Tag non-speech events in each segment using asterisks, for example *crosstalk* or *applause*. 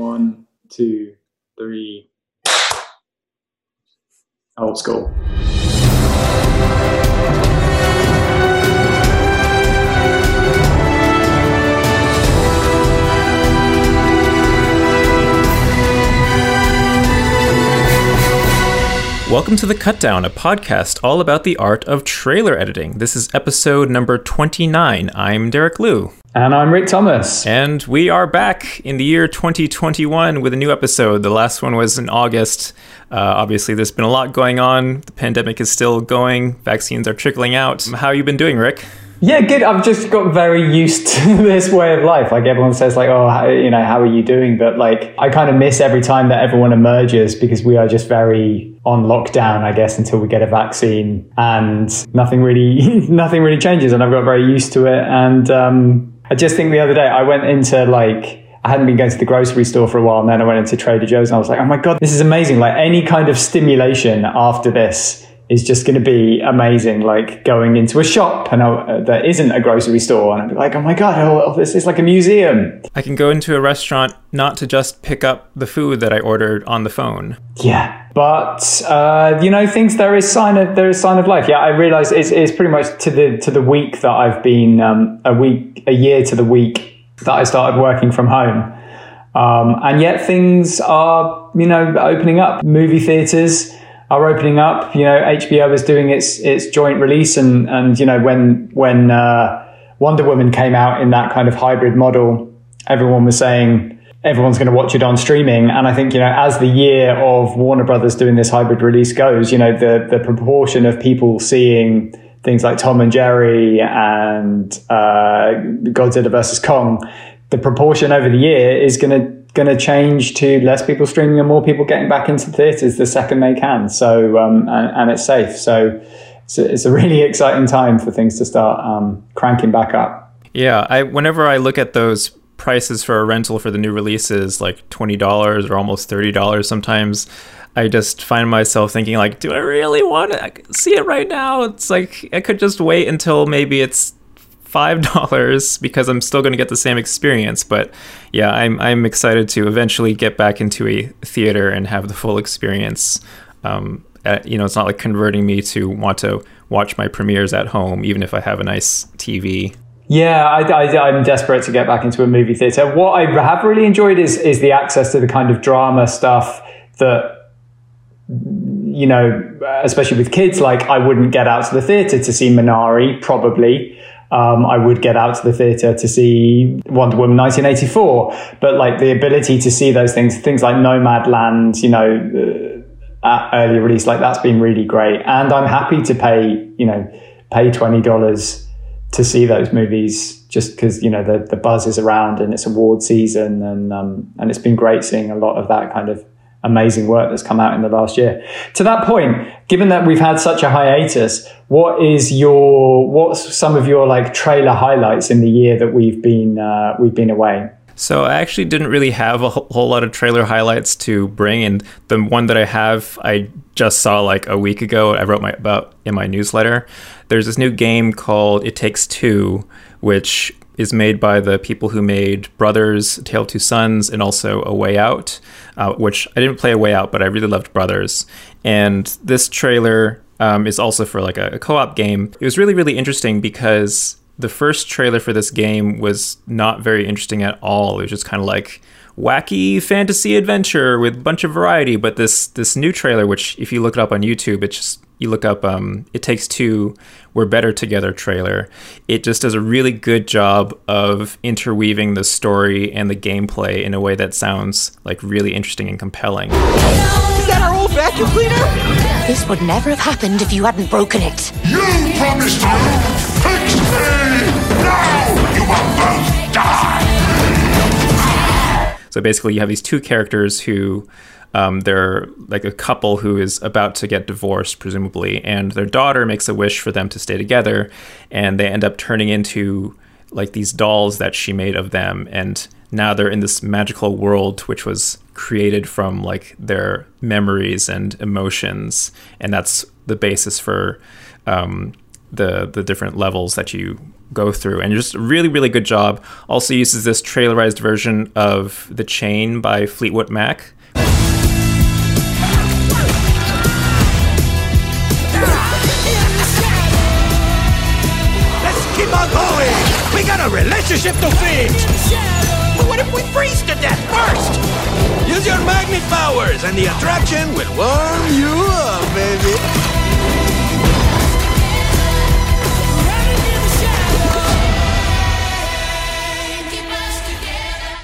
One, two, three. Old school. Welcome to The Cutdown, a podcast all about the art of trailer editing. This is episode number 29. I'm Derek Lieu. And I'm Rick Thomas. And we are back in the year 2021 with a new episode. The last one was in August. Uh, obviously, there's been a lot going on. The pandemic is still going, vaccines are trickling out. How you been doing, Rick? Yeah, good. I've just got very used to *laughs* this way of life. Like everyone says, like, oh, how, you know, how are you doing? But like, I kind of miss every time that everyone emerges because we are just very on lockdown, I guess, until we get a vaccine, and nothing really, *laughs* nothing really changes. And I've got very used to it. And um, I just think the other day I went into like. I hadn't been going to the grocery store for a while, and then I went into Trader Joe's, and I was like, "Oh my god, this is amazing! Like any kind of stimulation after this is just going to be amazing. Like going into a shop and uh, there isn't a grocery store, and I'm like, oh my god, oh, this is like a museum. I can go into a restaurant not to just pick up the food that I ordered on the phone. Yeah, but uh, you know, things there is sign of there is sign of life. Yeah, I realize it's, it's pretty much to the to the week that I've been um, a week a year to the week that I started working from home. Um, and yet things are, you know, opening up. Movie theaters, are opening up. You know, HBO is doing its its joint release, and and you know when when uh, Wonder Woman came out in that kind of hybrid model, everyone was saying everyone's going to watch it on streaming. And I think you know as the year of Warner Brothers doing this hybrid release goes, you know the the proportion of people seeing things like Tom and Jerry and uh, Godzilla versus Kong, the proportion over the year is going to going to change to less people streaming and more people getting back into theaters the second they can. So, um, and, and, it's safe. So, it's a, it's a, really *laughs* exciting time for things to start um, cranking back up. Yeah, I whenever I look at those prices for a rental for the new releases, like twenty dollars or almost thirty dollars, sometimes. I just find myself thinking like, do I really want to see it right now? It's like I could just wait until maybe it's five dollars because I'm still going to get the same experience. But yeah, I'm I'm excited to eventually get back into a theater and have the full experience. Um, at, you know, it's not like converting me to want to watch my premieres at home, even if I have a nice TV. Yeah, I, am desperate to get back into a movie theater. What I have really enjoyed is is the access to the kind of drama stuff that you know, especially with kids, like I wouldn't get out to the theater to see Minari, probably um, I would get out to the theatre to see Wonder Woman 1984. But like the ability to see those things, things like Nomadland, you know, uh, early release, like that's been really great. And I'm happy to pay, you know, pay twenty dollars to see those movies just because you know the the buzz is around and it's award season and um, and it's been great seeing a lot of that kind of amazing work that's come out in the last year. To that point, given that we've had such a hiatus, what is your what's some of your like trailer highlights in the year that we've been uh, we've been away? So I actually didn't really have a whole lot of trailer highlights to bring, and the one that I have, I just saw like a week ago. I wrote my about in my newsletter. There's this new game called It Takes Two, which is made by the people who made Brothers, Tale of Two Sons, and also A Way Out, uh, which I didn't play A Way Out, but I really loved Brothers. And this trailer um, is also for like a, a co op game. It was really, really interesting because the first trailer for this game was not very interesting at all. It was just kind of like wacky fantasy adventure with a bunch of variety. But this this new trailer, which if you look it up on YouTube, it's just you look up um, "It Takes Two, We're Better Together" trailer. It just does a really good job of interweaving the story and the gameplay in a way that sounds like really interesting and compelling. Is that our old vacuum cleaner? This would never have happened if you hadn't broken it. You promised to fix me. Now you will both die. So basically, you have these two characters who um, they're like a couple who is about to get divorced, presumably, and their daughter makes a wish for them to stay together, and they end up turning into like these dolls that she made of them, and now they're in this magical world which was created from like their memories and emotions, and that's the basis for um, the the different levels that you go through, and just really really good job. Also uses this trailerized version of The Chain by Fleetwood Mac. Let's keep on going. We got a relationship to fix. But what if we freeze to death first? Use your magnet powers, and the attraction will warm you up, baby.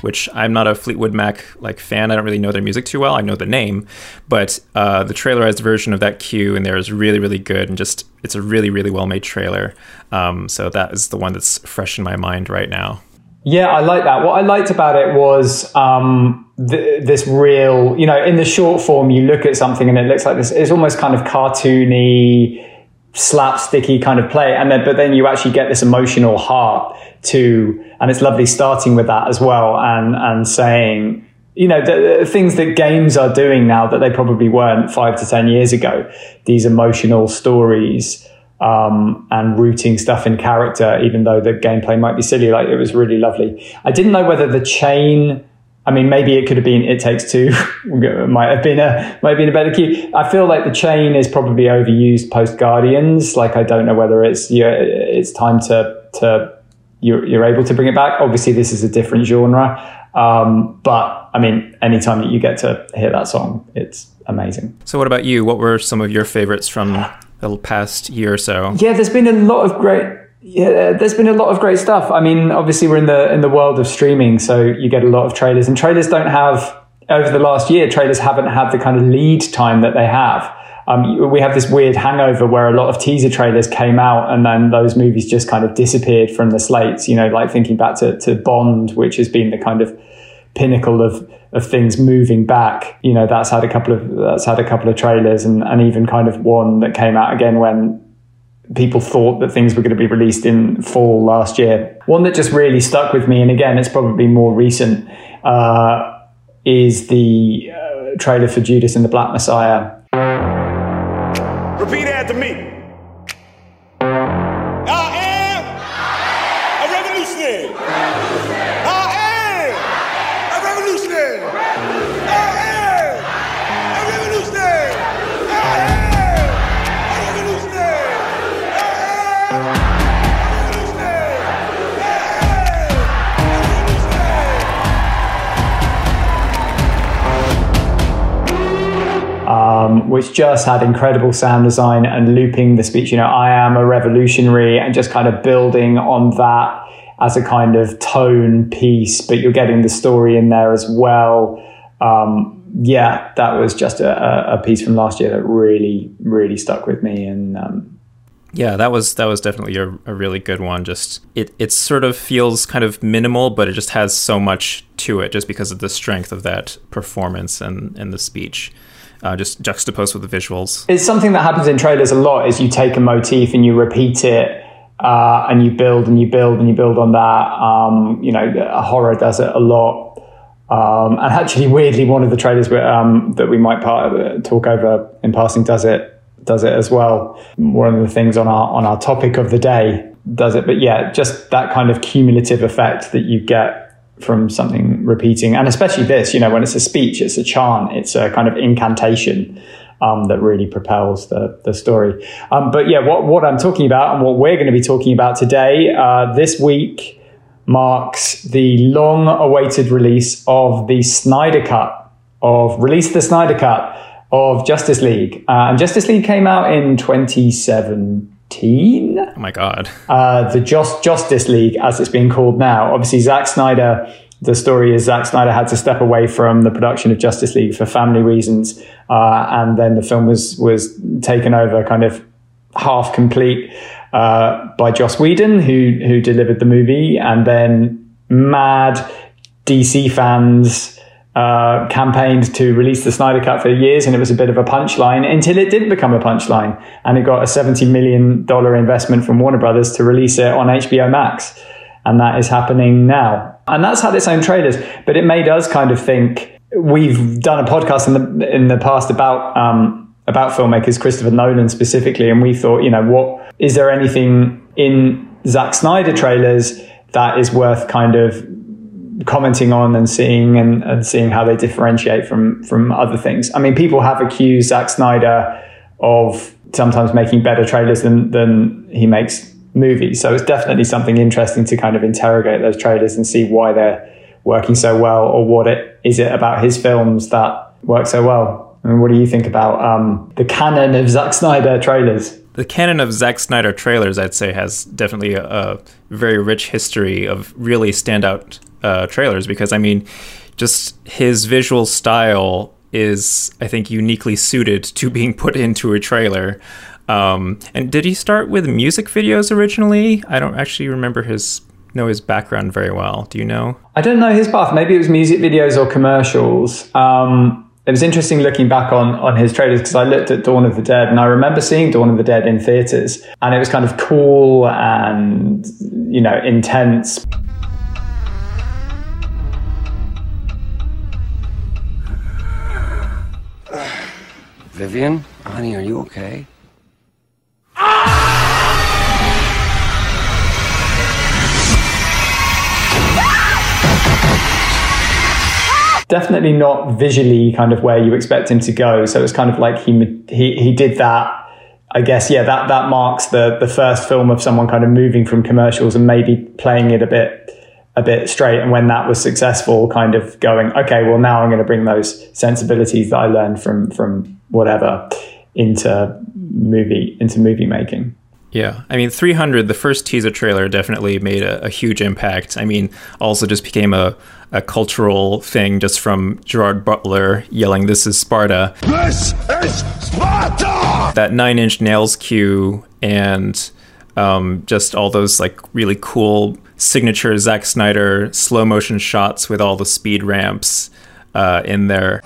Which I'm not a Fleetwood Mac like fan. I don't really know their music too well. I know the name, but uh, the trailerized version of that cue in there is really, really good, and just it's a really, really well made trailer. Um, so that is the one that's fresh in my mind right now. Yeah, I like that. What I liked about it was um, th- this real, you know, in the short form, you look at something and it looks like this. It's almost kind of cartoony, slapsticky kind of play, and then but then you actually get this emotional heart to, and it's lovely starting with that as well, and and saying. You know, the, the things that games are doing now that they probably weren't five to 10 years ago, these emotional stories, um, and rooting stuff in character, even though the gameplay might be silly. Like it was really lovely. I didn't know whether the chain. I mean, maybe it could have been It Takes Two. *laughs* might have been a might have been a better key. I feel like the chain is probably overused post Guardians. Like I don't know whether it's yeah, it's time to to you're, you're able to bring it back. Obviously, this is a different genre, um, but I mean, anytime that you get to hear that song, it's amazing. So, what about you? What were some of your favorites from the past year or so? Yeah, there's been a lot of great. Yeah, there's been a lot of great stuff. I mean, obviously we're in the in the world of streaming, so you get a lot of trailers, and trailers don't have over the last year. Trailers haven't had the kind of lead time that they have. Um, we have this weird hangover where a lot of teaser trailers came out, and then those movies just kind of disappeared from the slates. You know, like thinking back to to Bond, which has been the kind of pinnacle of of things moving back. You know, that's had a couple of that's had a couple of trailers and, and even kind of one that came out again when people thought that things were going to be released in fall last year. One that just really stuck with me, and again, it's probably more recent, uh, is the uh, trailer for Judas and the Black Messiah. Repeat after me. I am a revolutionary. I am a revolutionary. I am a revolutionary. I am a revolutionary. I am um, which just had incredible sound design and looping the speech. You know, I am a revolutionary, and just kind of building on that as a kind of tone piece. But you're getting the story in there as well. Um, yeah, that was just a, a- piece from last year that really, really stuck with me. And um, Yeah, that was that was definitely a, a really good one. Just it it sort of feels kind of minimal, but it just has so much to it, just because of the strength of that performance and and the speech, uh, just juxtaposed with the visuals. it's something that happens in trailers a lot. Is you take a motif and you repeat it. Uh, and you build and you build and you build on that. Um, you know, horror does it a lot. Um, and actually, weirdly, one of the trailers um, that we might part, talk over in passing does it does it as well. One of the things on our on our topic of the day does it, but yeah, just that kind of cumulative effect that you get from something repeating, and especially this, you know, when it's a speech, it's a chant, it's a kind of incantation. Um, that really propels the, the story. Um, but yeah, what, what I'm talking about and what we're going to be talking about today, uh, this week, marks the long awaited release of the Snyder Cut, of Release the Snyder Cut of Justice League. Uh, and Justice League came out in 2017 Oh my god! uh, the Just Justice League, as it's being called now. Obviously, Zack Snyder. The story is Zack Snyder had to step away from the production of Justice League for family reasons, uh, and then the film was was taken over, kind of half complete, uh, by Joss Whedon, who who delivered the movie, and then mad DC fans uh, campaigned to release the Snyder Cut for years, and it was a bit of a punchline until it did become a punchline, and it got a seventy million dollar investment from Warner Brothers to release it on HBO Max, and that is happening now. And that's had its own trailers, but it made us kind of think. We've done a podcast in the in the past about um, about filmmakers, Christopher Nolan specifically, and we thought, you know, what is there anything in Zack Snyder trailers that is worth kind of commenting on and seeing and, and seeing how they differentiate from from other things. I mean, people have accused Zack Snyder of sometimes making better trailers than than he makes movies. So it's definitely something interesting to kind of interrogate those trailers and see why they're working so well, or what it is it about his films that work so well. I mean, what do you think about um, the canon of Zack Snyder trailers? the canon of Zack Snyder trailers, I'd say, has definitely a, a very rich history of really standout uh, trailers because, I mean, just his visual style is, I think, uniquely suited to being put *laughs* into a trailer. Um, and did he start with music videos originally? I don't actually remember his know his background very well. Do you know? I don't know his path. Maybe it was music videos or commercials. Um, it was interesting looking back on on his trailers because I looked at Dawn of the Dead and I remember seeing Dawn of the Dead in theaters and it was kind of cool and you know intense. Vivian, honey, are you okay? Definitely not visually kind of where you expect him to go. So it's kind of like he he he did that. I guess yeah, that that marks the the first film of someone kind of moving from commercials and maybe playing it a bit a bit straight. And when that was successful, kind of going, okay, well now I'm going to bring those sensibilities that I learned from from whatever into movie into movie making. Yeah, I mean, 300, the first teaser trailer definitely made a, a, huge impact. I mean, also just became a, a cultural thing just from Gerard Butler yelling, This is Sparta. This is Sparta! That nine inch nails cue and um, just all those like really cool signature Zack Snyder slow motion shots with all the speed ramps uh, in there.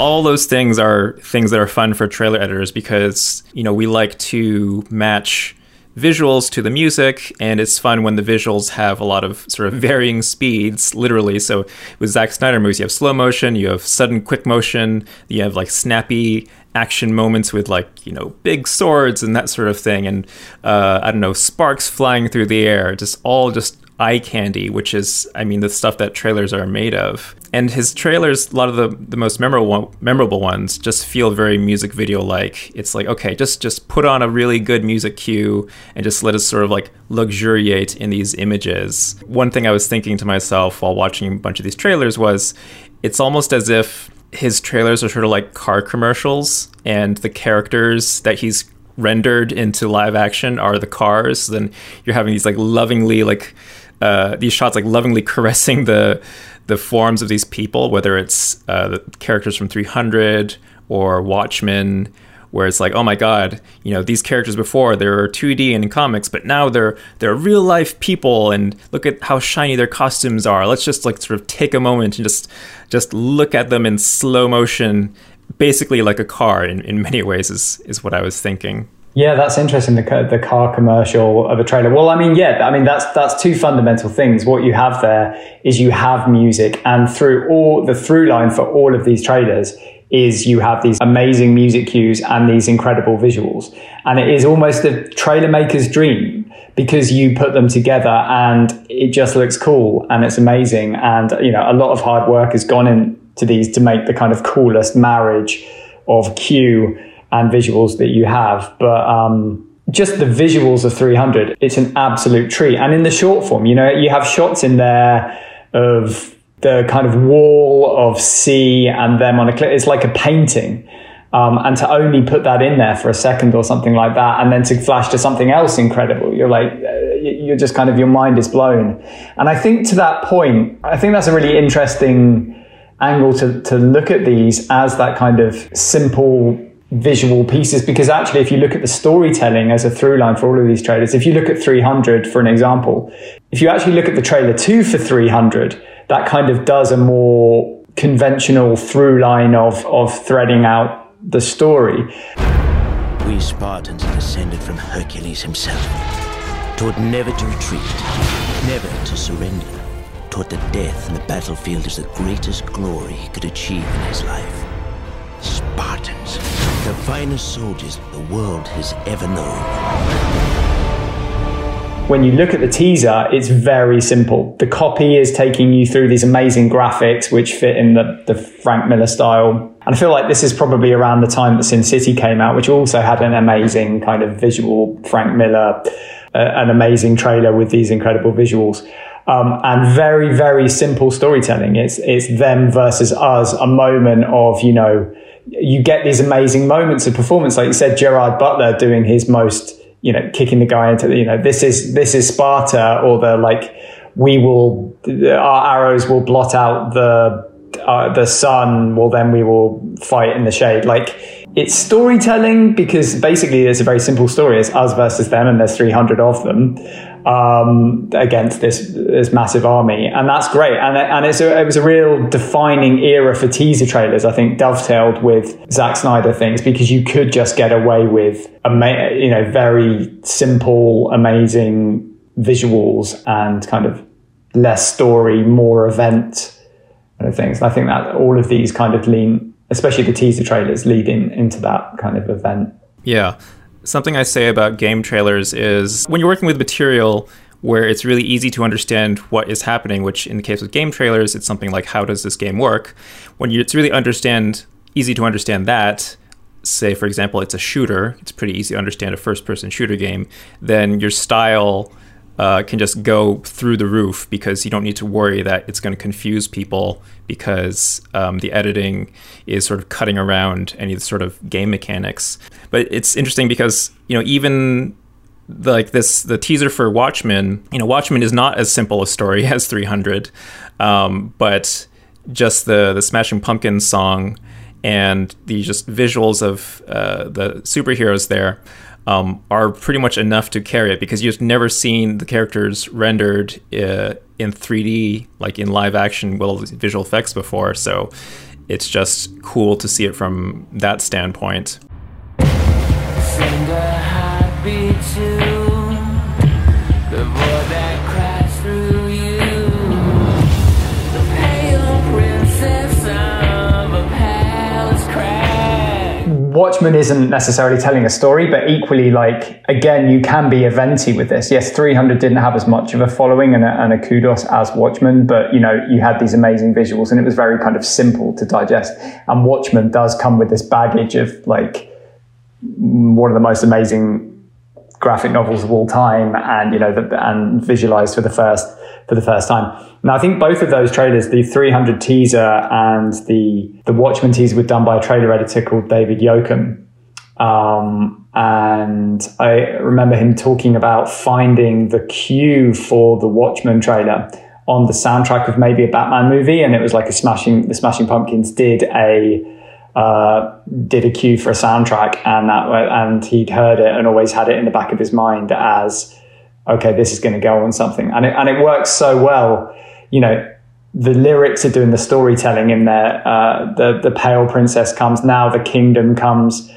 All those things are things that are fun for trailer editors because you know we like to match visuals to the music and it's fun when the visuals have a lot of sort of varying speeds literally. So with Zack Snyder movies you have slow motion you have sudden quick motion you have like snappy action moments with like you know big swords and that sort of thing and uh, I don't know sparks flying through the air just all just eye candy, which is, I mean, the stuff that trailers are made of. And his trailers, a lot of the, the most memorable memorable ones, just feel very music video like. It's like, okay, just just put on a really good music cue and just let us sort of like luxuriate in these images. One thing I was thinking to myself while watching a bunch of these trailers was, it's almost as if his trailers are sort of like car commercials, and the characters that he's rendered into live action are the cars. Then you're having these like lovingly like uh, these shots like lovingly *laughs* caressing the the forms of these people, whether it's uh, the characters from 300 or Watchmen, where it's like, oh my god, you know, these characters before they were 2D and in comics, but now they're they're real life people, and look at how shiny their costumes are. Let's just like sort of take a moment and just just look at them in slow motion, basically like a car in, in many ways is is what I was thinking. Yeah, that's interesting. The the car commercial of a trailer. Well, I mean, yeah, I mean that's that's two fundamental things. What you have there is you have music, and through all the through line for all of these trailers is you have these amazing music cues and these incredible visuals, and it is almost a trailer maker's dream because you put them together and it just looks cool and it's amazing, and you know a lot of hard work has gone into these to make the kind of coolest marriage of cue and visuals that you have. But um, just the visuals of 300, it's an absolute treat. And in the short form, you know, you have shots in there of the kind of wall of sea and them on a cliff. It's like a painting. Um, and to only put that in there for a second or something like that, and then to flash to something else incredible, you're like, uh, you're just kind of, your mind is blown. And I think to that point, I think that's a really interesting angle to, to look at these as that kind of simple visual pieces because actually if you look at the storytelling as a through line for all of these trailers if you look at 300 for an example if you actually look at the trailer 2 for 300 that kind of does a more conventional through line of of threading out the story we spartans are descended from hercules himself taught never to retreat, never to surrender, taught that death in the battlefield is the greatest glory he could achieve in his life. Spartans, the finest soldiers the world has ever known when you look at the teaser, it's very simple. The copy is taking you through these amazing graphics, which fit in the, the Frank Miller style. And I feel like this is probably around the time that Sin City came out, which also had an amazing kind of visual Frank Miller, uh, an amazing trailer with these incredible visuals. Um, and very, very simple storytelling. It's, it's them versus us, a moment of, you know, you get these amazing moments of performance. Like you said, Gerard Butler doing his most you know, kicking the guy into the, you know, this is, this is Sparta or the like, we will, our arrows will blot out the, uh, the sun. Well, then we will fight in the shade. Like it's storytelling because basically it's a very simple story. It's us versus them and there's 300 of them um, against this this massive army, and that's great. And and it's a, it was a real defining era for teaser trailers. I think dovetailed with Zack Snyder things because you could just get away with ama- you know very simple, amazing visuals and kind of less story, more event kind of things. And I think that all of these kind of lean, especially the teaser trailers, leading into that kind of event. Yeah. Something I say about game trailers is when you're working with material where it's really easy to understand what is happening, which in the case of game trailers, it's something like how does this game work? When you, it's really understand easy to understand that, say for example it's a shooter, it's pretty easy to understand a first person shooter game, then your style uh, can just go through the roof because you don't need to worry that it's going to confuse people because um, the editing is sort of cutting around any sort of game mechanics. But it's interesting because you know even like this the teaser for Watchmen, you know Watchmen is not as simple a story *laughs* as 300, um, but just the the Smashing Pumpkins song and the just visuals of uh, the superheroes there um, are pretty much enough to carry it because you've never seen the characters rendered uh, in 3D, like in live action, well, visual effects before. So it's just cool to see it from that standpoint. Watchmen isn't necessarily telling a story, but equally, like, again, you can be eventy with this. Yes, 300 didn't have as much of a following and a, and a kudos as Watchmen, but, you know, you had these amazing visuals and it was very kind of simple to digest. And Watchmen does come with this baggage of, like, one of the most amazing graphic novels of all time and, you know, the, and visualized for the first for the first time. Now, I think both of those trailers, the 300 teaser and the the Watchmen teaser, were done by a trailer editor called David Yoakum. Um, and I remember him talking about finding the cue for the Watchmen trailer on the soundtrack of maybe a Batman movie, and it was like a Smashing the Smashing Pumpkins did a uh, did a cue for a soundtrack, and that and he'd heard it and always had it in the back of his mind as okay, this is going to go on something. And it, and it works so well. You know, the lyrics are doing the storytelling in there. Uh, the, the pale princess comes, now the kingdom comes.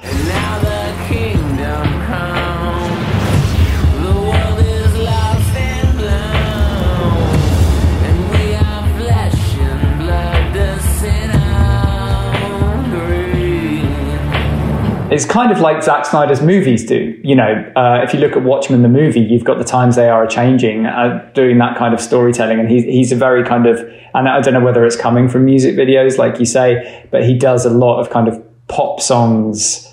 It's kind of like Zack Snyder's movies do. You know, uh, if you look at Watchmen, the movie, you've got the times they are changing, uh, doing that kind of storytelling. And he's, he's a very kind of, and I don't know whether it's coming from music videos, like you say, but he does a lot of kind of pop songs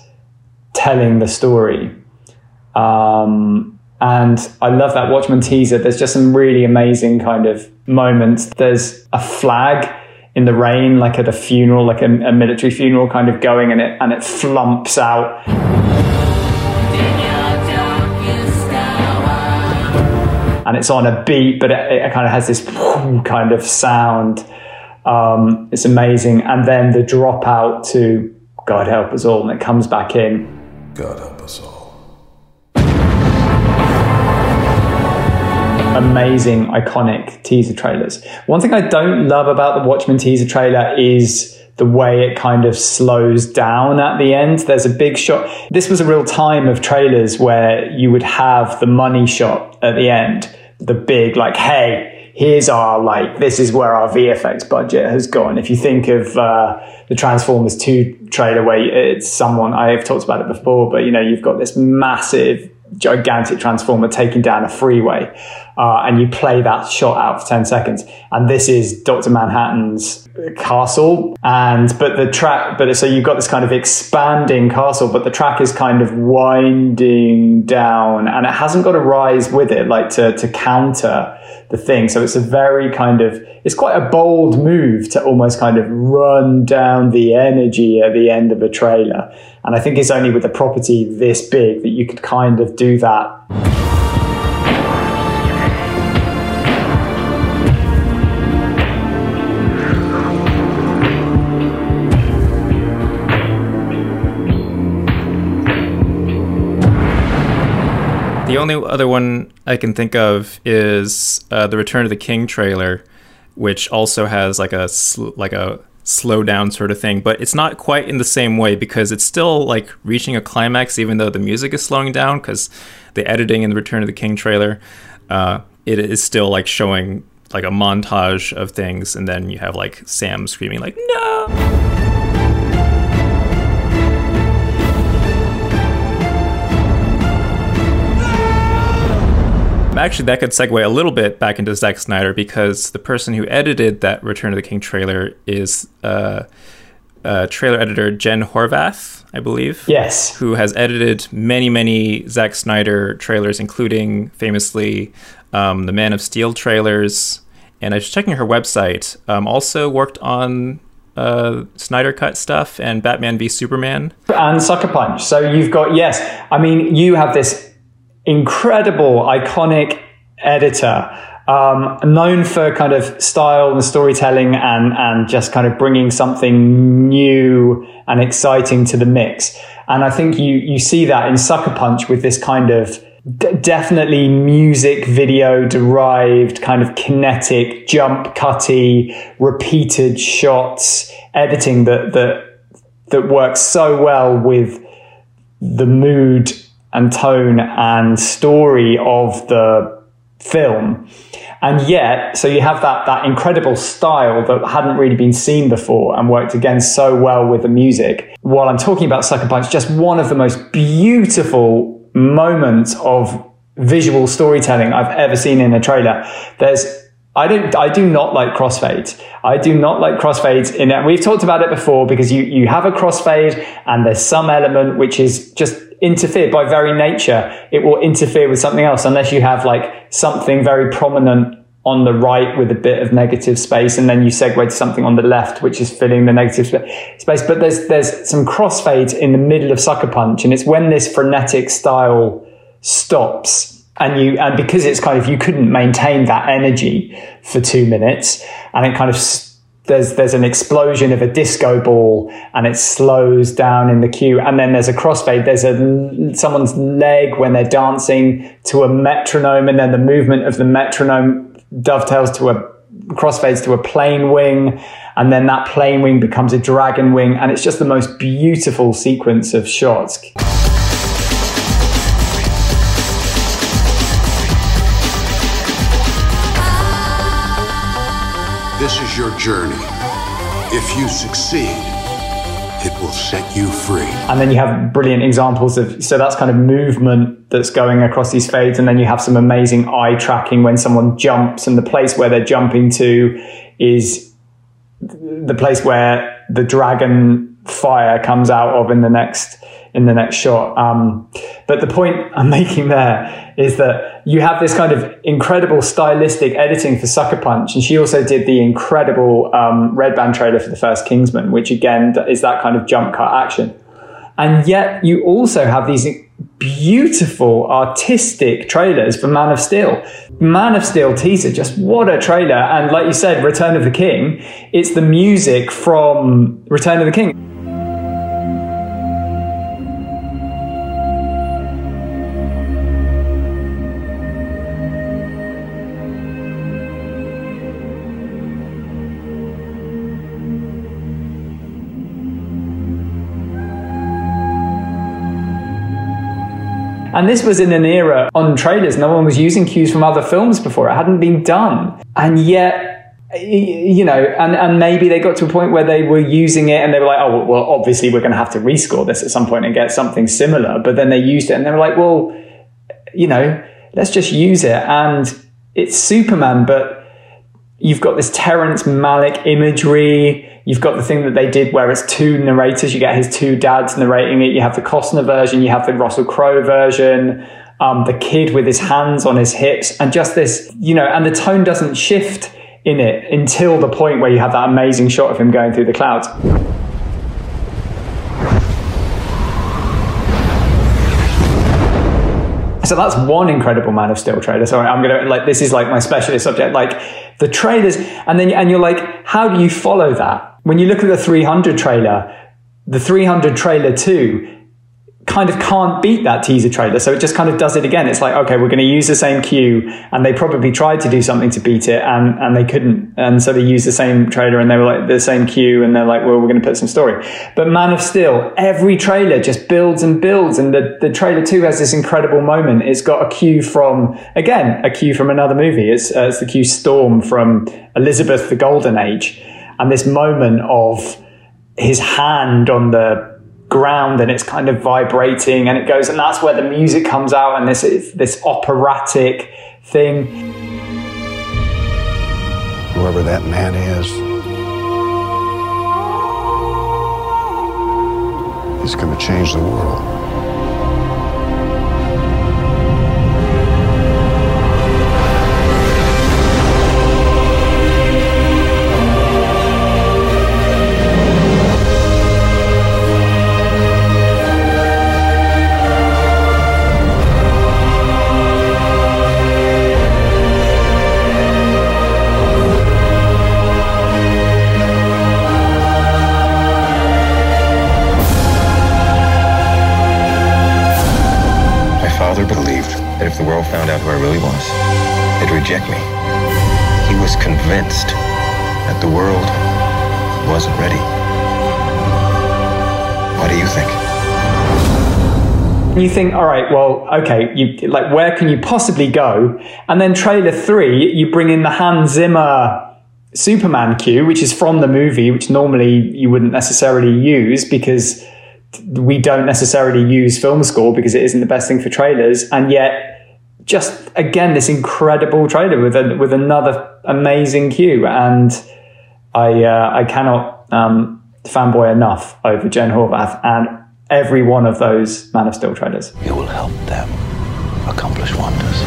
telling the story. Um, and I love that Watchmen teaser. There's just some really amazing kind of moments. There's a flag in the rain, like at a funeral, like a, a military funeral, kind of going, and it and it flumps out. And it's on a beat, but it, it kind of has this *laughs* kind of sound. Um, it's amazing. And then the dropout to God help us all, and it comes back in. God help us all. Amazing, iconic teaser trailers. One thing I don't love about the Watchmen teaser trailer is the way it kind of slows down at the end. There's a big shot. This was a real time of trailers where you would have the money shot at the end, the big, like, hey, here's our, like, this is where our VFX budget has gone. If you think of uh, the Transformers 2 trailer where it's someone, I have talked about it before, but you know, you've got this massive gigantic transformer taking down a freeway, uh, and you play that shot out for 10 seconds. And this is Dr. Manhattan's castle. And, but the track, but so you've got this kind of expanding castle, but the track is kind of winding down and it hasn't got a rise with it, like to, to counter the thing. So it's a very kind of, it's quite a bold move to almost kind of run down the energy at the end of a trailer. And I think it's only with a property this big that you could kind of do that. The only other one I can think of is uh, the Return of the King trailer, which also has like a sl- like a slow down sort of thing, but it's not quite in the same way because it's still like reaching a climax, even though the music is slowing down. Because the editing in the Return of the King trailer, uh, it is still like showing like a montage of things, and then you have like Sam screaming like no. Actually, that could segue a little bit back into Zack Snyder because the person who edited that Return of the King trailer is uh, uh, trailer editor Jen Horvath, I believe. Yes. Who has edited many, many Zack Snyder trailers, including famously um, the Man of Steel trailers. And I was checking her website. Um, also worked on uh, Snyder Cut stuff and Batman v Superman. And Sucker Punch. So you've got, yes, I mean, you have this incredible, iconic editor, um, known for kind of style and storytelling and, and just kind of bringing something new and exciting to the mix. And I think you, you see that in Sucker Punch with this kind of d- definitely music video derived kind of kinetic jump cutty repeated shots editing that, that, that works so well with the mood and tone and story of the film. And yet, so you have that, that incredible style that hadn't really been seen before and worked again so well with the music. While I'm talking about Sucker Punch, just one of the most beautiful moments of visual storytelling I've ever seen in a trailer. There's I don't. I do not like crossfades. I do not like crossfades. In it. we've talked about it before because you you have a crossfade and there's some element which is just interfered by very nature. It will interfere with something else unless you have like something very prominent on the right with a bit of negative space, and then you segue to something on the left which is filling the negative space. But there's there's some crossfades in the middle of Sucker Punch, and it's when this frenetic style stops and you and because it's kind of you couldn't maintain that energy for two minutes and it kind of there's there's an explosion of a disco ball and it slows down in the cue. And then there's a crossfade. There's a someone's leg when they're dancing to a metronome and then the movement of the metronome dovetails to a crossfades to a plane wing. And then that plane wing becomes a dragon wing. And it's just the most beautiful sequence of shots This is your journey. If you succeed, it will set you free. And then you have brilliant examples of, so that's kind of movement that's going across these fades. And then you have some amazing eye tracking when someone jumps and the place where they're jumping to is the place where the dragon fire comes out of in the next in the next shot. Um, but the point *laughs* I'm making there is that you have this kind of incredible stylistic editing for Sucker Punch, and she also did the incredible um, Red Band trailer for the first Kingsman, which again is that kind of jump cut action. And yet you also have these beautiful artistic trailers for Man of Steel. Man of Steel teaser, just what a trailer. And like you said, Return of the King, it's the music from Return of the King. And this was in an era on trailers, no one was using cues from other films before. It hadn't been done. And yet, you know, and, and maybe they got to a point where they were using it and they were like, oh, well, obviously we're going to have to rescore this at some point and get something similar. But then they used it and they were like, well, you know, let's just use it. And it's Superman, but you've got this Terrence Malick imagery. You've got the thing that they did where it's two narrators. You get his two dads narrating it. You have the Costner version. You have the Russell Crowe version. Um, the kid with his hands on his hips, and just this, you know, and the tone doesn't shift in it until the point where you have that amazing shot of him going through the clouds. So that's one incredible Man of Steel trailer. Sorry, I'm gonna like this is like my specialist subject. Like the trailers, and then and you're like, how do you follow that? When you look at the 300 trailer, the 300 trailer two kind of can't beat that teaser trailer. So it just kind of does it again. It's like, okay, we're going to use the same cue. And they probably tried to do something to beat it and, and they couldn't. And so they used the same trailer and they were like the same cue. And they're like, well, we're going to put some story. But Man of Steel, every trailer just builds and builds. And the, the trailer two has this incredible moment. It's got a cue from, again, a cue from another movie. It's, uh, it's the cue Storm from Elizabeth the Golden Age. And this moment of his hand on the ground and it's kind of vibrating and it goes and that's where the music comes out and this is this operatic thing Whoever that man is, he's going to change the world. You think all right well okay you like where can you possibly go? And then trailer 3 you bring in the Hans Zimmer Superman cue which is from the movie which normally you wouldn't necessarily use because we don't necessarily use film score because it isn't the best thing for trailers. And yet just again this incredible trailer with a, with another amazing cue. And I uh, I cannot um, fanboy enough over Jen Horvath. And every one of those Man of Steel trailers. You will help them accomplish wonders.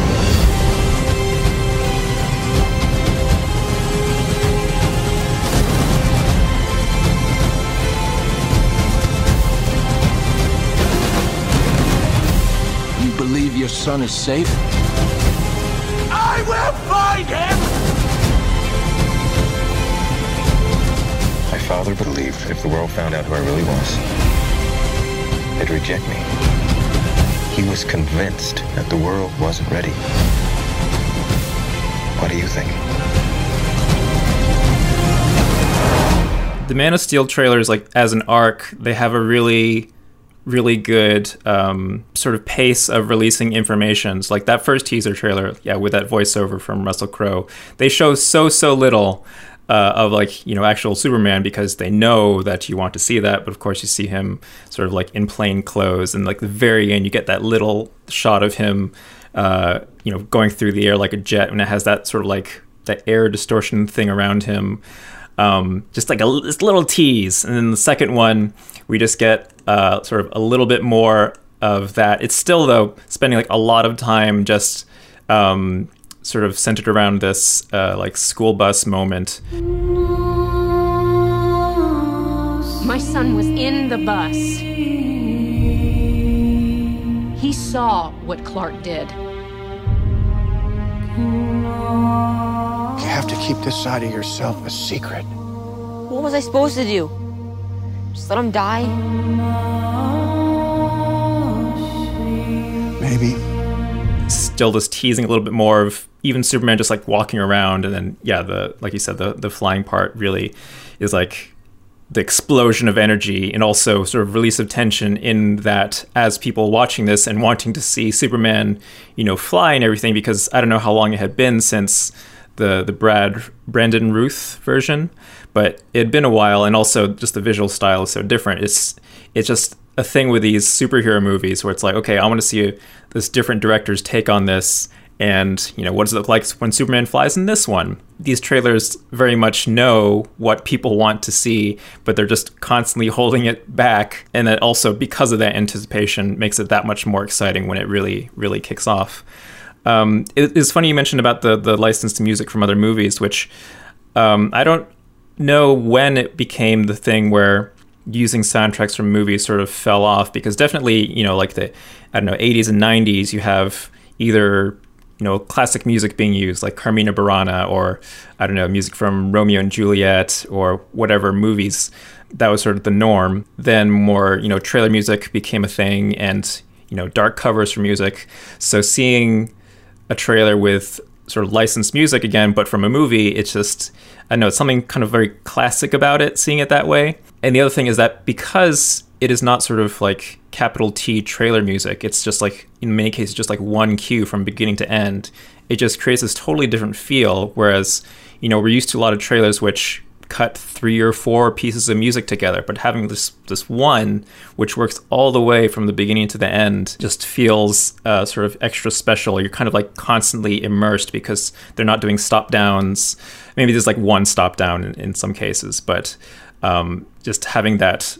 You believe your son is safe? I will find him! My father believed if the world found out who I really was, they'd reject me. He was convinced that the world wasn't ready. What do you think? the Man of Steel trailers, like as an arc, they have a really, really good um, sort of pace of releasing information. So, like that first teaser trailer, yeah, with that voiceover from Russell Crowe, they show so so little uh, of like you know actual Superman because they know that you want to see that. But of course, you see him sort of like in plain clothes, and like the very end, you get that little shot of him, uh, you know, going through the air like a jet, and it has that sort of like that air distortion thing around him um, just like a this little tease. And then the second one, we just get uh, sort of a little bit more of that. It's still though spending like a lot of time just um, sort of centered around this uh, like school bus moment. My son was in the bus. He saw what Clark did. You have to keep this side of yourself a secret. What was I supposed to do? Just let him die? Maybe. Still just teasing a little bit more of even Superman just like walking around, and then yeah, the like you said, the the flying part really is like the explosion of energy and also sort of release of tension in that as people watching this and wanting to see Superman, you know, fly and everything because I don't know how long it had been since the the Brad Brandon Ruth version, but it had been a while and also just the visual style is so different. It's it's just a thing with these superhero movies where it's like, okay, I want to see this different director's take on this and you know what does it look like when superman flies in this one? These trailers very much know what people want to see but they're just constantly holding it back. And that also because of that anticipation makes it that much more exciting when it really really kicks off. Um, it, it's funny you mentioned about the the licensed music from other movies which um, i don't know when it became the thing where using soundtracks from movies sort of fell off because definitely you know like the i don't know 80s and 90s you have either you know classic music being used like Carmina Burana or I don't know music from Romeo and Juliet or whatever movies that was sort of the norm. Then more you know trailer music became a thing and you know dark covers for music. So seeing a trailer with sort of licensed music again but from a movie it's just I know it's something kind of very classic about it seeing it that way. And the other thing is that because it is not sort of like capital T trailer music. It's just like in many cases just like one cue from beginning to end. It just creates this totally different feel. Whereas you know we're used to a lot of trailers which cut three or four pieces of music together, but having this this one which works all the way from the beginning to the end just feels uh, sort of extra special. You're kind of like constantly immersed because they're not doing stop downs. Maybe there's like one stop down in, in some cases, but um, just having that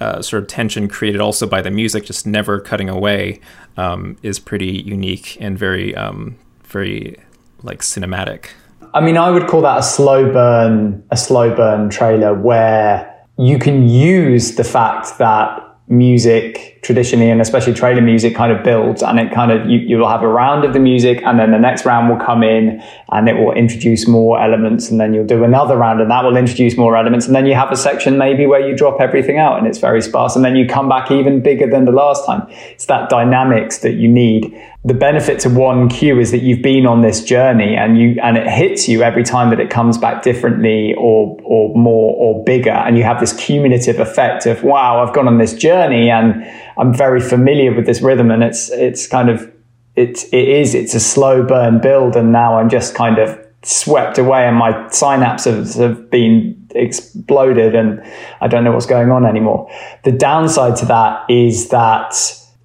uh, sort of tension created also by the music just never cutting away um, is pretty unique and very um, very like cinematic. I mean, I would call that a slow burn, a slow burn trailer where you can use the fact that music traditionally and especially trailer music kind of builds and it kind of you, you'll have a round of the music and then the next round will come in and it will introduce more elements and then you'll do another round and that will introduce more elements and then you have a section maybe where you drop everything out and it's very sparse and then you come back even bigger than the last time. It's that dynamics that you need. The benefit to one cue is that you've been on this journey and you and it hits you every time that it comes back differently or or more or bigger and you have this cumulative effect of wow I've gone on this journey and I'm very familiar with this rhythm and it's it's kind of it's it is it's a slow burn build and now I'm just kind of swept away and my synapses have been exploded and I don't know what's going on anymore. The downside to that is that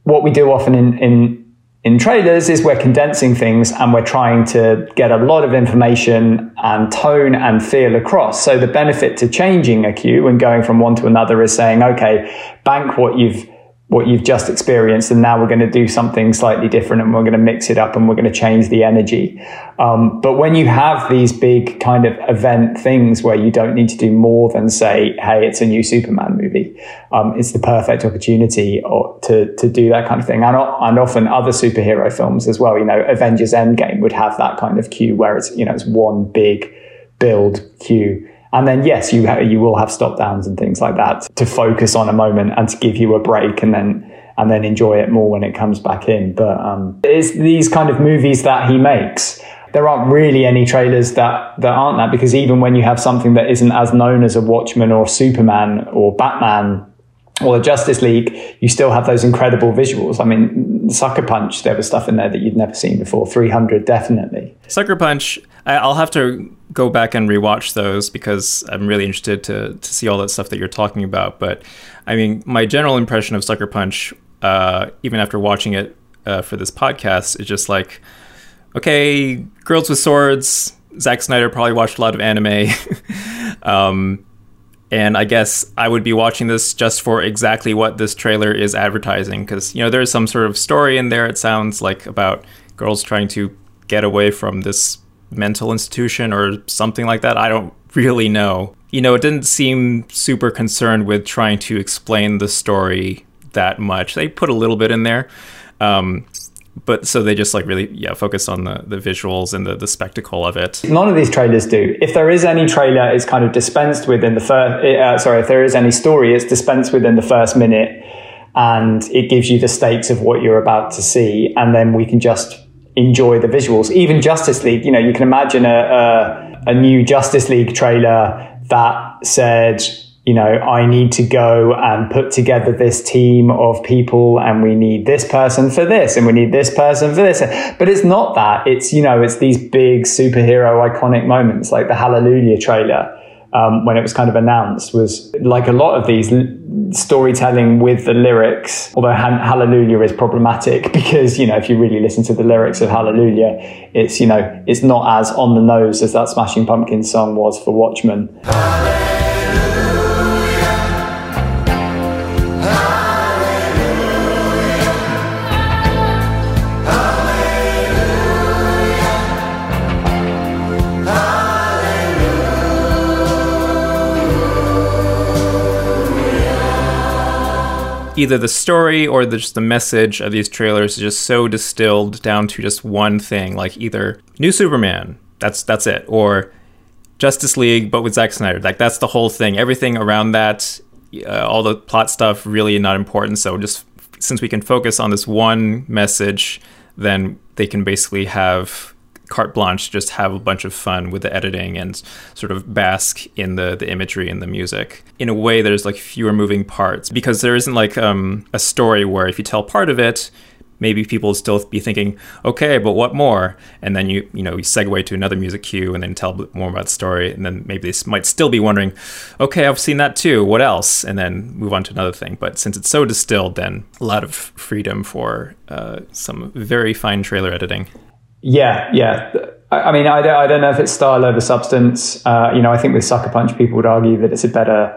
what we do often in, in in trailers is we're condensing things and we're trying to get a lot of information and tone and feel across. So the benefit to changing a cue and going from one to another is saying, okay, bank what you've what you've just experienced, and now we're going to do something slightly different, and we're going to mix it up, and we're going to change the energy. Um, but when you have these big kind of event things where you don't need to do more than say, "Hey, it's a new Superman movie," um, it's the perfect opportunity to to do that kind of thing. And, and often other superhero films as well. You know, Avengers Endgame would have that kind of cue where it's you know it's one big build cue and then yes, you ha- you will have stop downs and things like that to focus on a moment and to give you a break and then and then enjoy it more when it comes back in. But um, it's these kind of movies that he makes. There aren't really any trailers that, that aren't that because even when you have something that isn't as known as a Watchmen or Superman or Batman or the Justice League, you still have those incredible visuals. I mean, Sucker Punch, there was stuff in there that you'd never seen before. 300, definitely. Sucker Punch, I'll have to go back and rewatch those because I'm really interested to, to see all that stuff that you're talking about. But I mean, my general impression of Sucker Punch, uh, even after watching it uh, for this podcast, is just like, okay, girls with swords. Zack Snyder probably watched a lot of anime. *laughs* um, and I guess I would be watching this just for exactly what this trailer is advertising. Because, you know, there's some sort of story in there, it sounds like, about girls trying to get away from this mental institution or something like that. I don't really know. You know, it didn't seem super concerned with trying to explain the story that much. They put a little bit in there. Um, but so they just like really yeah focus on the the visuals and the the spectacle of it none of these trailers do if there is any trailer it's kind of dispensed within the first uh, sorry if there is any story it's dispensed within the first minute and it gives you the stakes of what you're about to see and then we can just enjoy the visuals even justice league you know you can imagine a, a, a new justice league trailer that said you know, I need to go and put together this team of people and we need this person for this and we need this person for this. But it's not that. It's, you know, it's these big superhero iconic moments like the Hallelujah trailer. Um, when it was kind of announced was like a lot of these storytelling with the lyrics although hallelujah is problematic *laughs* because you know if you really listen to the lyrics of hallelujah it's you know it's not as on the nose as that smashing pumpkins song was for watchmen either the story or the, just the message of these trailers is just so distilled down to just one thing, like either new Superman, that's that's it, or Justice League, but with Zack Snyder. Like that's the whole thing. Everything around that, uh, all the plot stuff, really not important. So just since we can focus on this one message, then they can basically have carte blanche just have a bunch of fun with the editing and sort of bask in the the imagery and the music. In a way there's like fewer moving parts because there isn't like um, a story where if you tell part of it maybe people still be thinking okay but what more? And then you you know you segue to another music cue and then tell more about the story and then maybe they might still be wondering okay i've seen that too what else? And then move on to another thing. But since it's so distilled then a lot of freedom for uh, some very fine trailer editing yeah, yeah. I, mean, I don't, I don't know if it's style over substance. Uh, you know, I think with Sucker Punch, people would argue that it's a better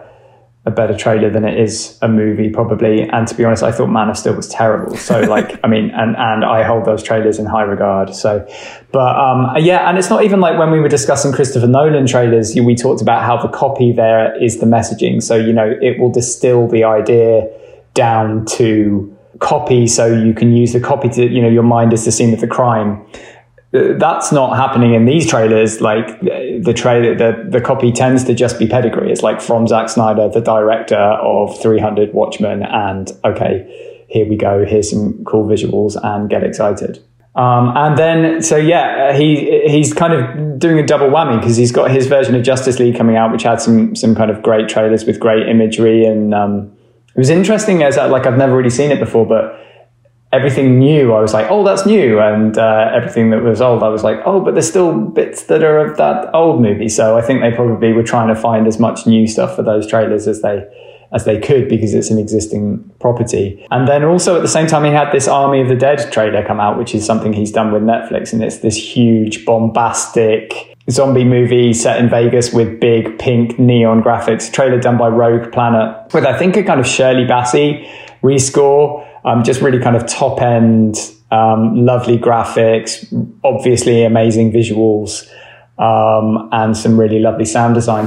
a better trailer than it is a movie, probably. And to be honest, I thought Man of Steel was terrible. So, *laughs* like, I mean, and and I hold those trailers in high regard. So, but um, yeah, and it's not even like when we were discussing Christopher Nolan trailers, we talked about how the copy there is the messaging. So, you know, it will distill the idea down to copy, so you can use the copy to, you know, your mind is the scene of the crime that's not happening in these trailers. Like the trailer, the, the copy tends to just be pedigree. It's like from Zack Snyder, the director of 300 Watchmen, and okay, here we go. Here's some cool visuals, and get excited. Um, and then, so yeah, he he's kind of doing a double whammy because he's got his version of Justice League coming out, which had some some kind of great trailers with great imagery, and um, it was interesting as like I've never really seen it before, but everything new, I was like, oh, that's new. And uh, everything that was old, I was like, oh, but there's still bits that are of that old movie. So I think they probably were trying to find as much new stuff for those trailers as they as they could because it's an existing property. And then also at the same time, he had this Army of the Dead trailer come out, which is something he's done with Netflix. And it's this huge, bombastic zombie movie set in Vegas with big pink neon graphics, trailer done by Rogue Planet with, I think, a kind of Shirley Bassey rescore um, just really kind of top end, um, lovely graphics, obviously amazing visuals, um, and some really lovely sound design.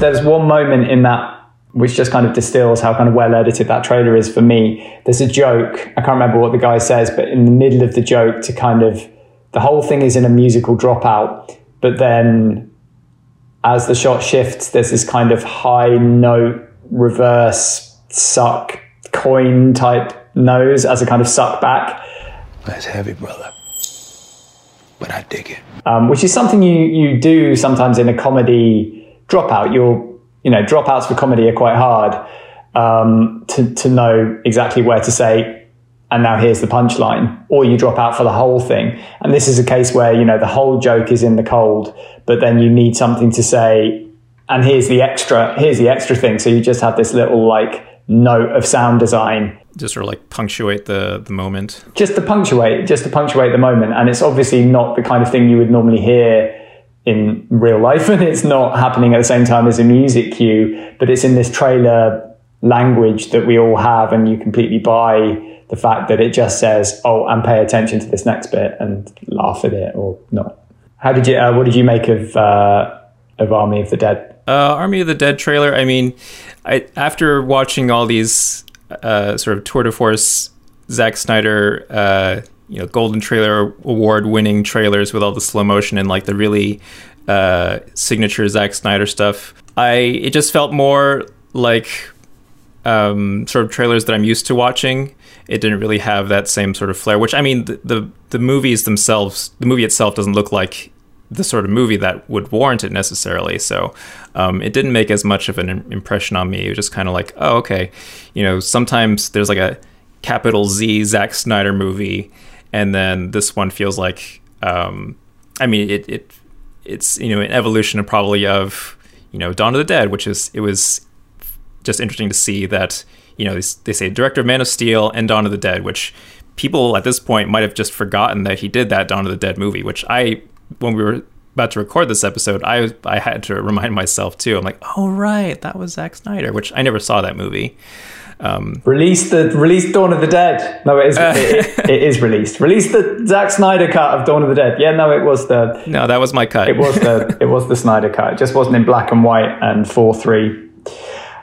There's one moment in that which just kind of distills how kind of well edited that trailer is for me. There's a joke, I can't remember what the guy says, but in the middle of the joke, to kind of the whole thing is in a musical dropout, but then as the shot shifts, there's this kind of high note, reverse suck coin type nose as a kind of suck back. That's heavy, brother. But I dig it. Um, which is something you, you do sometimes in a comedy dropout. You'll you know, dropouts for comedy are quite hard um, to, to know exactly where to say, and now here's the punchline, or you drop out for the whole thing. And this is a case where, you know, the whole joke is in the cold, but then you need something to say, and here's the extra, here's the extra thing. So you just have this little like note of sound design. Just sort of like punctuate the, the moment. Just to punctuate, just to punctuate the moment. And it's obviously not the kind of thing you would normally hear in real life *laughs* and it's not happening at the same time as a music cue, but it's in this trailer language that we all have and you completely buy the fact that it just says, oh, and pay attention to this next bit and laugh at it or not. How did you, uh, what did you make of, uh, of Army of the Dead? Uh, Army of the Dead trailer. I mean, I, after watching all these uh, sort of tour de force Zack Snyder uh, you know golden trailer award winning trailers with all the slow motion and like the really uh, signature Zack Snyder stuff. I it just felt more like um, sort of trailers that I'm used to watching. It didn't really have that same sort of flair. Which I mean, the, the the movies themselves, the movie itself doesn't look like the sort of movie that would warrant it necessarily. So um, it didn't make as much of an impression on me. It was just kind of like, oh, okay, you know, sometimes there's like a capital Z Zack Snyder movie, and then this one feels like, um, I mean, it, it it's you know an evolution of probably of you know Dawn of the Dead, which is it was just interesting to see that you know they, they say director of Man of Steel and Dawn of the Dead, which people at this point might have just forgotten that he did that Dawn of the Dead movie, which I when we were about to record this episode, I I had to remind myself too. I'm like, oh right, that was Zack Snyder, which I never saw that movie. Um, release the release Dawn of the Dead. No, it is uh, it, it is released. Release the Zack Snyder cut of Dawn of the Dead. Yeah, no, it was the no, that was my cut. It was the *laughs* it was the Snyder cut. It just wasn't in black and white and four three.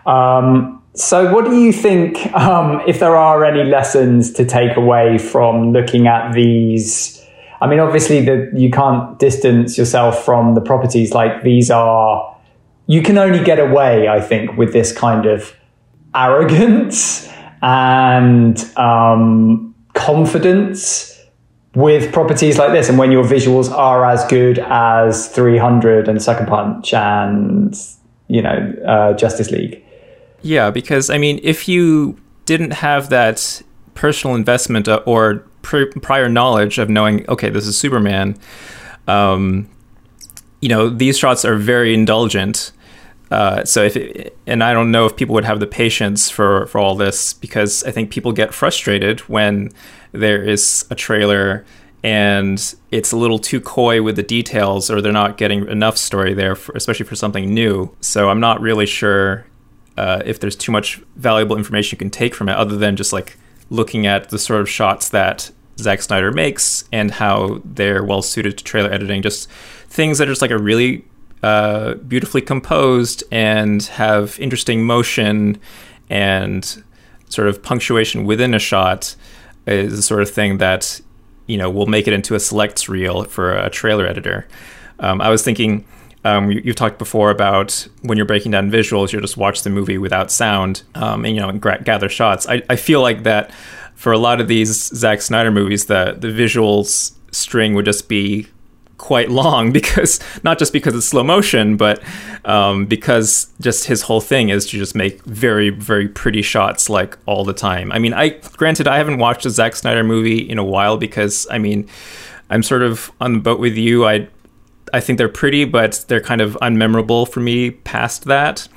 Um, so, what do you think? Um, if there are any lessons to take away from looking at these? I mean, obviously, that you can't distance yourself from the properties. Like these are, you can only get away, I think, with this kind of arrogance and um, confidence with properties like this. And when your visuals are as good as 300 and Sucker Punch and, you know, uh, Justice League. Yeah, because I mean, if you didn't have that personal investment uh, or pr- prior knowledge of knowing, okay, this is Superman, um, you know, these shots are very indulgent. Uh, so if it, and I don't know if people would have the patience for for all this because I think people get frustrated when there is a trailer and it's a little too coy with the details or they're not getting enough story there for, especially for something new so i'm not really sure uh, if there's too much valuable information you can take from it other than just like looking at the sort of shots that Zack Snyder makes and how they're well suited to trailer editing. Just things that are just like a really uh, beautifully composed and have interesting motion and sort of punctuation within a shot is the sort of thing that you know will make it into a selects reel for a trailer editor. Um, I was thinking. Um, you, have talked before about when you're breaking down visuals, you just watch the movie without sound, um, and you know, and gra- gather shots. I, I feel like that for a lot of these Zack Snyder movies, the the visuals string would just be quite long *laughs* because not just because it's slow motion, but um, because just his whole thing is to just make very very pretty shots like all the time. I mean, I granted I haven't watched a Zack Snyder movie in a while because I mean I'm sort of on the boat with you. I I think they're pretty, but they're kind of unmemorable for me past that.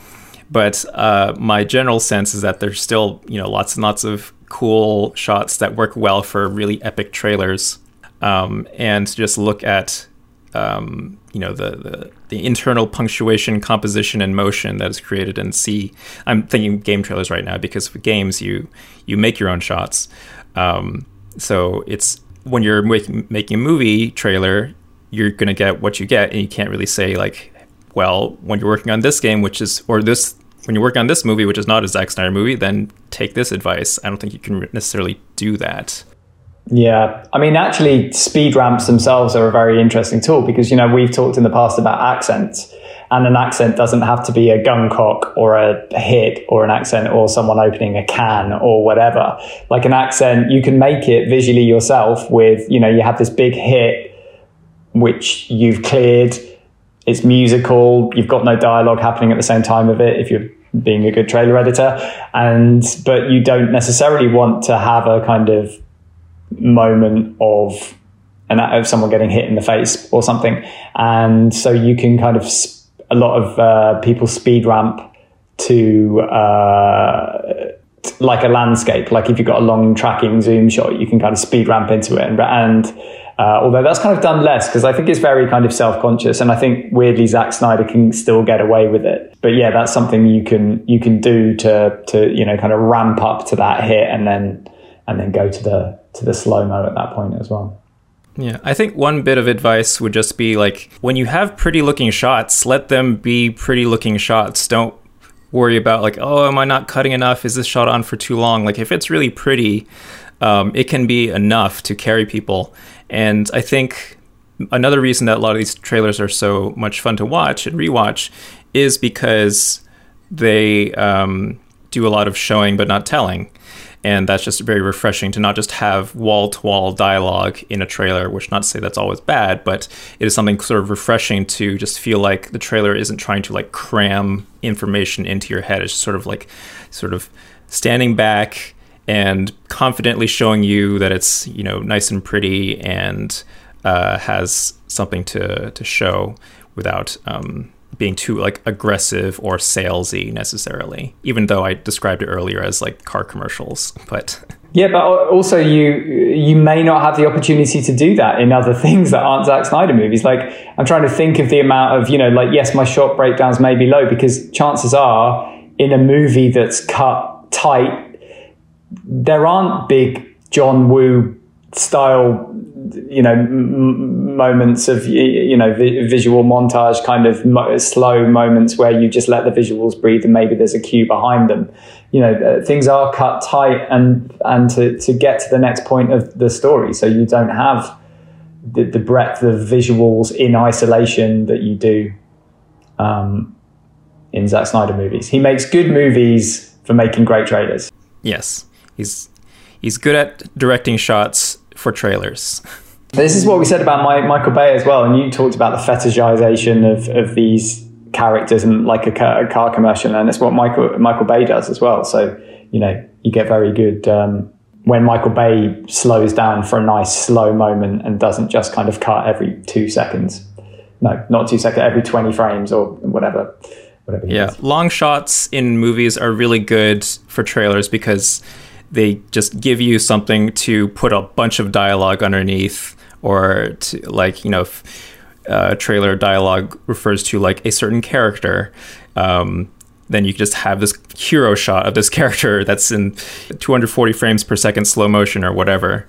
But uh, my general sense is that there's still you know lots and lots of cool shots that work well for really epic trailers. Um, and just look at um, you know the, the, the internal punctuation, composition, and motion that is created and see. I'm thinking game trailers right now because for games you you make your own shots. Um, so it's when you're making making a movie trailer, you're gonna get what you get, and you can't really say like, well, when you're working on this game, which is or this when you're working on this movie, which is not a Zack Snyder movie, then take this advice. I don't think you can necessarily do that. Yeah, I mean, actually, speed ramps themselves are a very interesting tool because you know we've talked in the past about accents, and an accent doesn't have to be a gun cock or a hit or an accent or someone opening a can or whatever. Like an accent, you can make it visually yourself with you know you have this big hit which you've cleared it's musical. You've got no dialogue happening at the same time of it if you're being a good trailer editor, and but you don't necessarily want to have a kind of moment of an of someone getting hit in the face or something, and so you can kind of a lot of uh, people speed ramp to. Uh, like a landscape, like if you've got a long tracking zoom shot, you can kind of speed ramp into it and, and uh, although that's kind of done less because I think it's very kind of self conscious, and I think weirdly Zack Snyder can still get away with it. But yeah, that's something you can you can do to to you know kind of ramp up to that hit and then and then go to the to the slow mo at that point as well. Yeah, I think one bit of advice would just be like when you have pretty looking shots, let them be pretty looking shots. Don't worry about like, oh, am I not cutting enough? Is this shot on for too long? Like if it's really pretty, um, it can be enough to carry people. And I think another reason that a lot of these trailers are so much fun to watch and rewatch is because they um, do a lot of showing but not telling. And that's just very refreshing to not just have wall to wall dialogue in a trailer, which not to say that's always bad, but it is something sort of refreshing to just feel like the trailer isn't trying to like cram information into your head. It's just sort of like sort of standing back and confidently showing you that it's, you know, nice and pretty and uh, has something to, to show without um, being too like aggressive or salesy necessarily. Even though I described it earlier as like car commercials, *laughs* but yeah, but also you you may not have the opportunity to do that in other *laughs* things that aren't Zack Snyder movies. Like I'm trying to think of the amount of you know like yes, my shot breakdowns may be low because chances are in a movie that's cut tight, there aren't big John Woo style you know m- moments of you know vi- visual montage kind of mo- slow moments where you just let the visuals breathe and maybe there's a cue behind them. You know uh, things are cut tight and and to, to get to the next point of the story. So you don't have the, the breadth of visuals in isolation that you do um, in Zack Snyder movies. He makes good movies for making great trailers. Yes. He's he's good at directing shots for trailers. This is what we said about my, Michael Bay as well, and you talked about the fetishization of, of these characters and like a car, a car commercial, and it's what Michael Michael Bay does as well. So you know you get very good um, when Michael Bay slows down for a nice slow moment and doesn't just kind of cut every two seconds. No, not two seconds, every twenty frames or whatever. Whatever yeah, does. long shots in movies are really good for trailers because they just give you something to put a bunch of dialogue underneath or to like you know if, uh, trailer dialogue refers to like a certain character um, then you just have this hero shot of this character *laughs* that's in 240 frames per second slow motion or whatever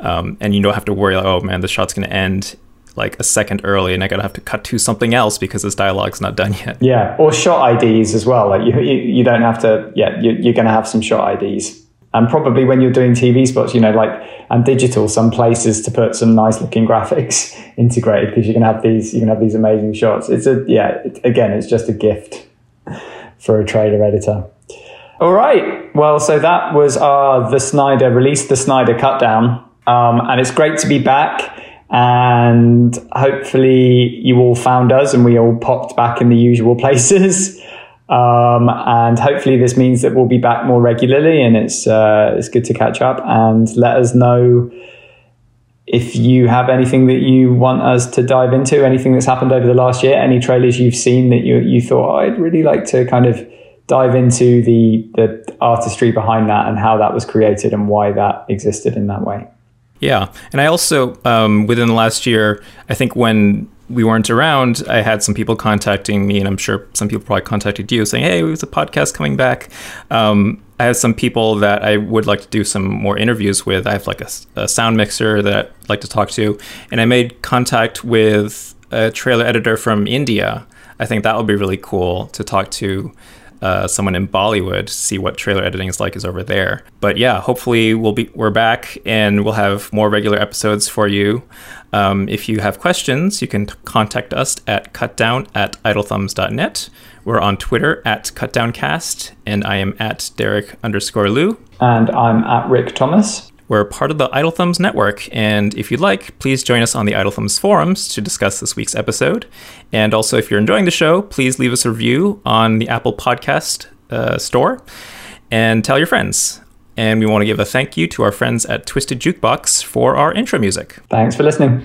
um, and you don't have to worry like, oh man the shot's going to end like a second early and I gotta have to cut to something else because this dialogue's not done yet. Yeah, or shot IDs as well. Like you, you, you don't have to. Yeah, you, you're gonna have some shot IDs and probably when you're doing TV spots, you know, like and digital, some places to put some nice looking *laughs* graphics integrated because you can have these, you can have these amazing shots. It's a yeah, it, again, it's just a gift for a trailer editor. All right, well, so that was our the Snyder release, the Snyder cut down, um, and it's great to be back. And hopefully, you all found us, and we all popped back in the usual *laughs* places. Um, and hopefully this means that we'll be back more regularly and it's, uh, it's good to catch up and let us know if you have anything that you want us to dive into, anything that's happened over the last year, any trailers you've seen that you, you thought, oh, I'd really like to kind of dive into the, the artistry behind that and how that was created and why that existed in that way. Yeah. And I also, um, within the last year, I think when we weren't around, I had some people contacting me, and I'm sure some people probably contacted you saying, "Hey, there's a podcast coming back." Um, I have some people that I would like to do some more interviews with. I have like a, a, sound mixer that I'd like to talk to, and I made contact with a trailer editor from India. I think that would be really cool to talk to uh, someone in Bollywood, see what trailer editing is like is over there. But yeah, hopefully we'll be we're back and we'll have more regular episodes for you. Um, if you have questions, you can t- contact us at cutdown at idlethumbs.net. We're on Twitter at cutdowncast, and I am at Derek underscore Lieu. And I'm at Rick Thomas. We're part of the Idle Thumbs network, and if you'd like, please join us on the Idle Thumbs forums to discuss this week's episode. And also, if you're enjoying the show, please leave us a review on the Apple Podcast uh, store and tell your friends. And we want to give a thank you to our friends at Twisted Jukebox for our intro music. Thanks for listening.